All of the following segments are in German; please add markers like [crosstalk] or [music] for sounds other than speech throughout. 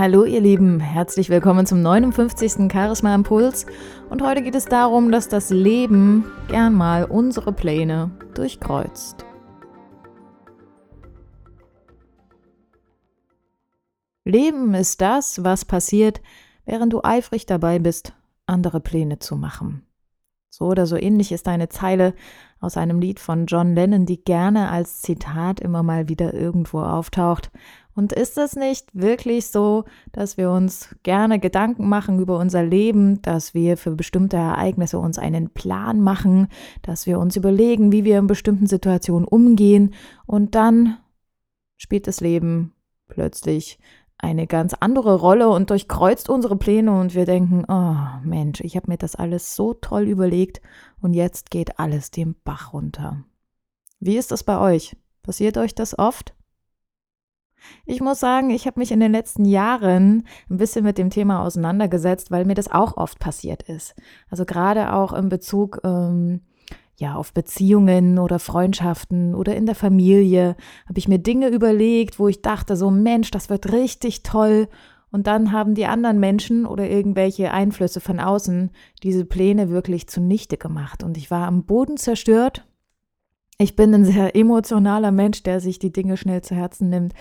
Hallo ihr Lieben, herzlich willkommen zum 59. Charisma Impuls und heute geht es darum, dass das Leben gern mal unsere Pläne durchkreuzt. Leben ist das, was passiert, während du eifrig dabei bist, andere Pläne zu machen. So oder so ähnlich ist eine Zeile aus einem Lied von John Lennon, die gerne als Zitat immer mal wieder irgendwo auftaucht und ist es nicht wirklich so, dass wir uns gerne Gedanken machen über unser Leben, dass wir für bestimmte Ereignisse uns einen Plan machen, dass wir uns überlegen, wie wir in bestimmten Situationen umgehen und dann spielt das Leben plötzlich eine ganz andere Rolle und durchkreuzt unsere Pläne und wir denken, oh Mensch, ich habe mir das alles so toll überlegt und jetzt geht alles den Bach runter. Wie ist das bei euch? Passiert euch das oft? Ich muss sagen, ich habe mich in den letzten Jahren ein bisschen mit dem Thema auseinandergesetzt, weil mir das auch oft passiert ist. Also gerade auch in Bezug ähm, ja auf Beziehungen oder Freundschaften oder in der Familie habe ich mir Dinge überlegt, wo ich dachte so Mensch, das wird richtig toll. Und dann haben die anderen Menschen oder irgendwelche Einflüsse von außen diese Pläne wirklich zunichte gemacht. Und ich war am Boden zerstört ich bin ein sehr emotionaler Mensch, der sich die Dinge schnell zu Herzen nimmt.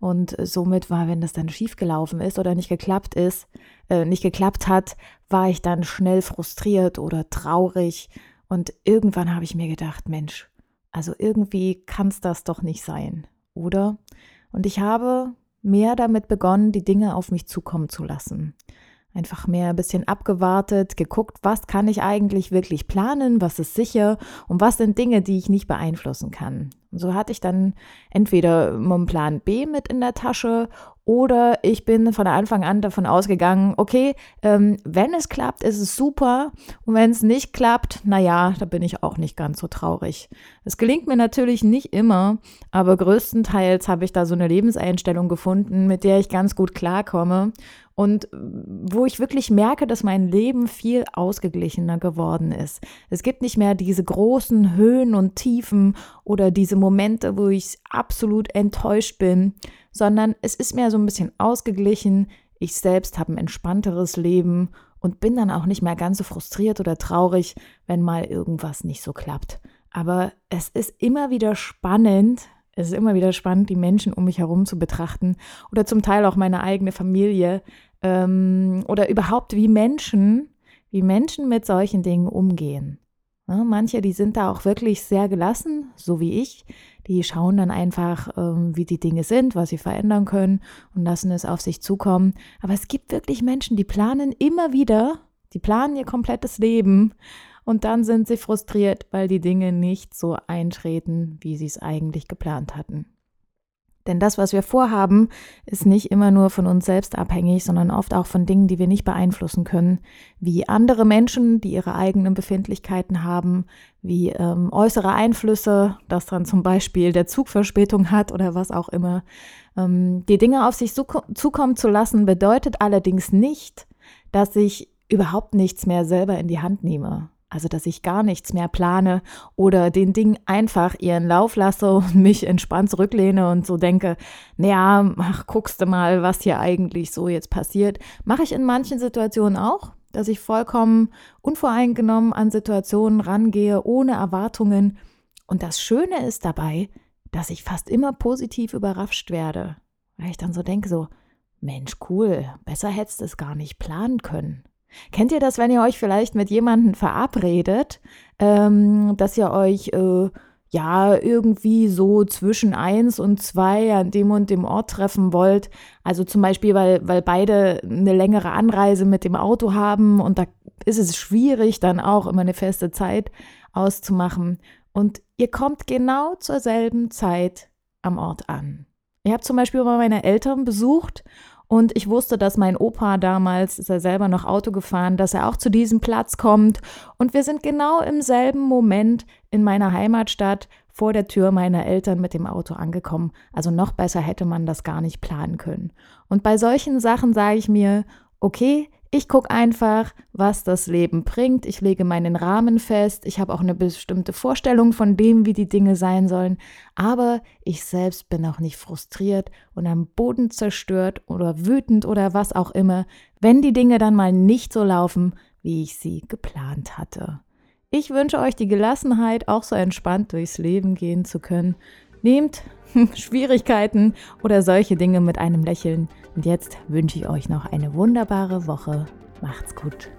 Und somit war, wenn das dann schiefgelaufen ist oder nicht geklappt ist, äh, nicht geklappt hat, war ich dann schnell frustriert oder traurig. Und irgendwann habe ich mir gedacht, Mensch, also irgendwie kann es das doch nicht sein, oder? Und ich habe mehr damit begonnen, die Dinge auf mich zukommen zu lassen einfach mehr ein bisschen abgewartet, geguckt, was kann ich eigentlich wirklich planen, was ist sicher und was sind Dinge, die ich nicht beeinflussen kann. Und so hatte ich dann entweder einen Plan B mit in der Tasche oder ich bin von Anfang an davon ausgegangen, okay, ähm, wenn es klappt, ist es super. Und wenn es nicht klappt, naja, da bin ich auch nicht ganz so traurig. Es gelingt mir natürlich nicht immer, aber größtenteils habe ich da so eine Lebenseinstellung gefunden, mit der ich ganz gut klarkomme und wo ich wirklich merke, dass mein Leben viel ausgeglichener geworden ist. Es gibt nicht mehr diese großen Höhen und Tiefen oder diese Momente, wo ich absolut enttäuscht bin, sondern es ist mehr so ein bisschen ausgeglichen. Ich selbst habe ein entspannteres Leben und bin dann auch nicht mehr ganz so frustriert oder traurig, wenn mal irgendwas nicht so klappt. Aber es ist immer wieder spannend, es ist immer wieder spannend, die Menschen um mich herum zu betrachten oder zum Teil auch meine eigene Familie ähm, oder überhaupt wie Menschen, wie Menschen mit solchen Dingen umgehen. Ja, manche, die sind da auch wirklich sehr gelassen, so wie ich. Die schauen dann einfach, ähm, wie die Dinge sind, was sie verändern können und lassen es auf sich zukommen. Aber es gibt wirklich Menschen, die planen immer wieder, die planen ihr komplettes Leben und dann sind sie frustriert, weil die Dinge nicht so eintreten, wie sie es eigentlich geplant hatten. Denn das, was wir vorhaben, ist nicht immer nur von uns selbst abhängig, sondern oft auch von Dingen, die wir nicht beeinflussen können, wie andere Menschen, die ihre eigenen Befindlichkeiten haben, wie ähm, äußere Einflüsse, dass dann zum Beispiel der Zug Verspätung hat oder was auch immer. Ähm, die Dinge auf sich zukommen zu lassen, bedeutet allerdings nicht, dass ich überhaupt nichts mehr selber in die Hand nehme. Also, dass ich gar nichts mehr plane oder den Dingen einfach ihren Lauf lasse und mich entspannt zurücklehne und so denke, naja, ach, guckst du mal, was hier eigentlich so jetzt passiert. Mache ich in manchen Situationen auch, dass ich vollkommen unvoreingenommen an Situationen rangehe, ohne Erwartungen. Und das Schöne ist dabei, dass ich fast immer positiv überrascht werde, weil ich dann so denke, so, Mensch, cool, besser hättest du es gar nicht planen können. Kennt ihr das, wenn ihr euch vielleicht mit jemandem verabredet, ähm, dass ihr euch äh, ja irgendwie so zwischen eins und zwei an dem und dem Ort treffen wollt? Also zum Beispiel, weil, weil beide eine längere Anreise mit dem Auto haben und da ist es schwierig, dann auch immer eine feste Zeit auszumachen. Und ihr kommt genau zur selben Zeit am Ort an. Ich habe zum Beispiel mal meine Eltern besucht und ich wusste, dass mein Opa damals, ist er selber noch Auto gefahren, dass er auch zu diesem Platz kommt. Und wir sind genau im selben Moment in meiner Heimatstadt vor der Tür meiner Eltern mit dem Auto angekommen. Also noch besser hätte man das gar nicht planen können. Und bei solchen Sachen sage ich mir, okay, Ich gucke einfach, was das Leben bringt. Ich lege meinen Rahmen fest. Ich habe auch eine bestimmte Vorstellung von dem, wie die Dinge sein sollen. Aber ich selbst bin auch nicht frustriert und am Boden zerstört oder wütend oder was auch immer, wenn die Dinge dann mal nicht so laufen, wie ich sie geplant hatte. Ich wünsche euch die Gelassenheit, auch so entspannt durchs Leben gehen zu können. Nehmt [laughs] Schwierigkeiten oder solche Dinge mit einem Lächeln. Und jetzt wünsche ich euch noch eine wunderbare Woche. Macht's gut.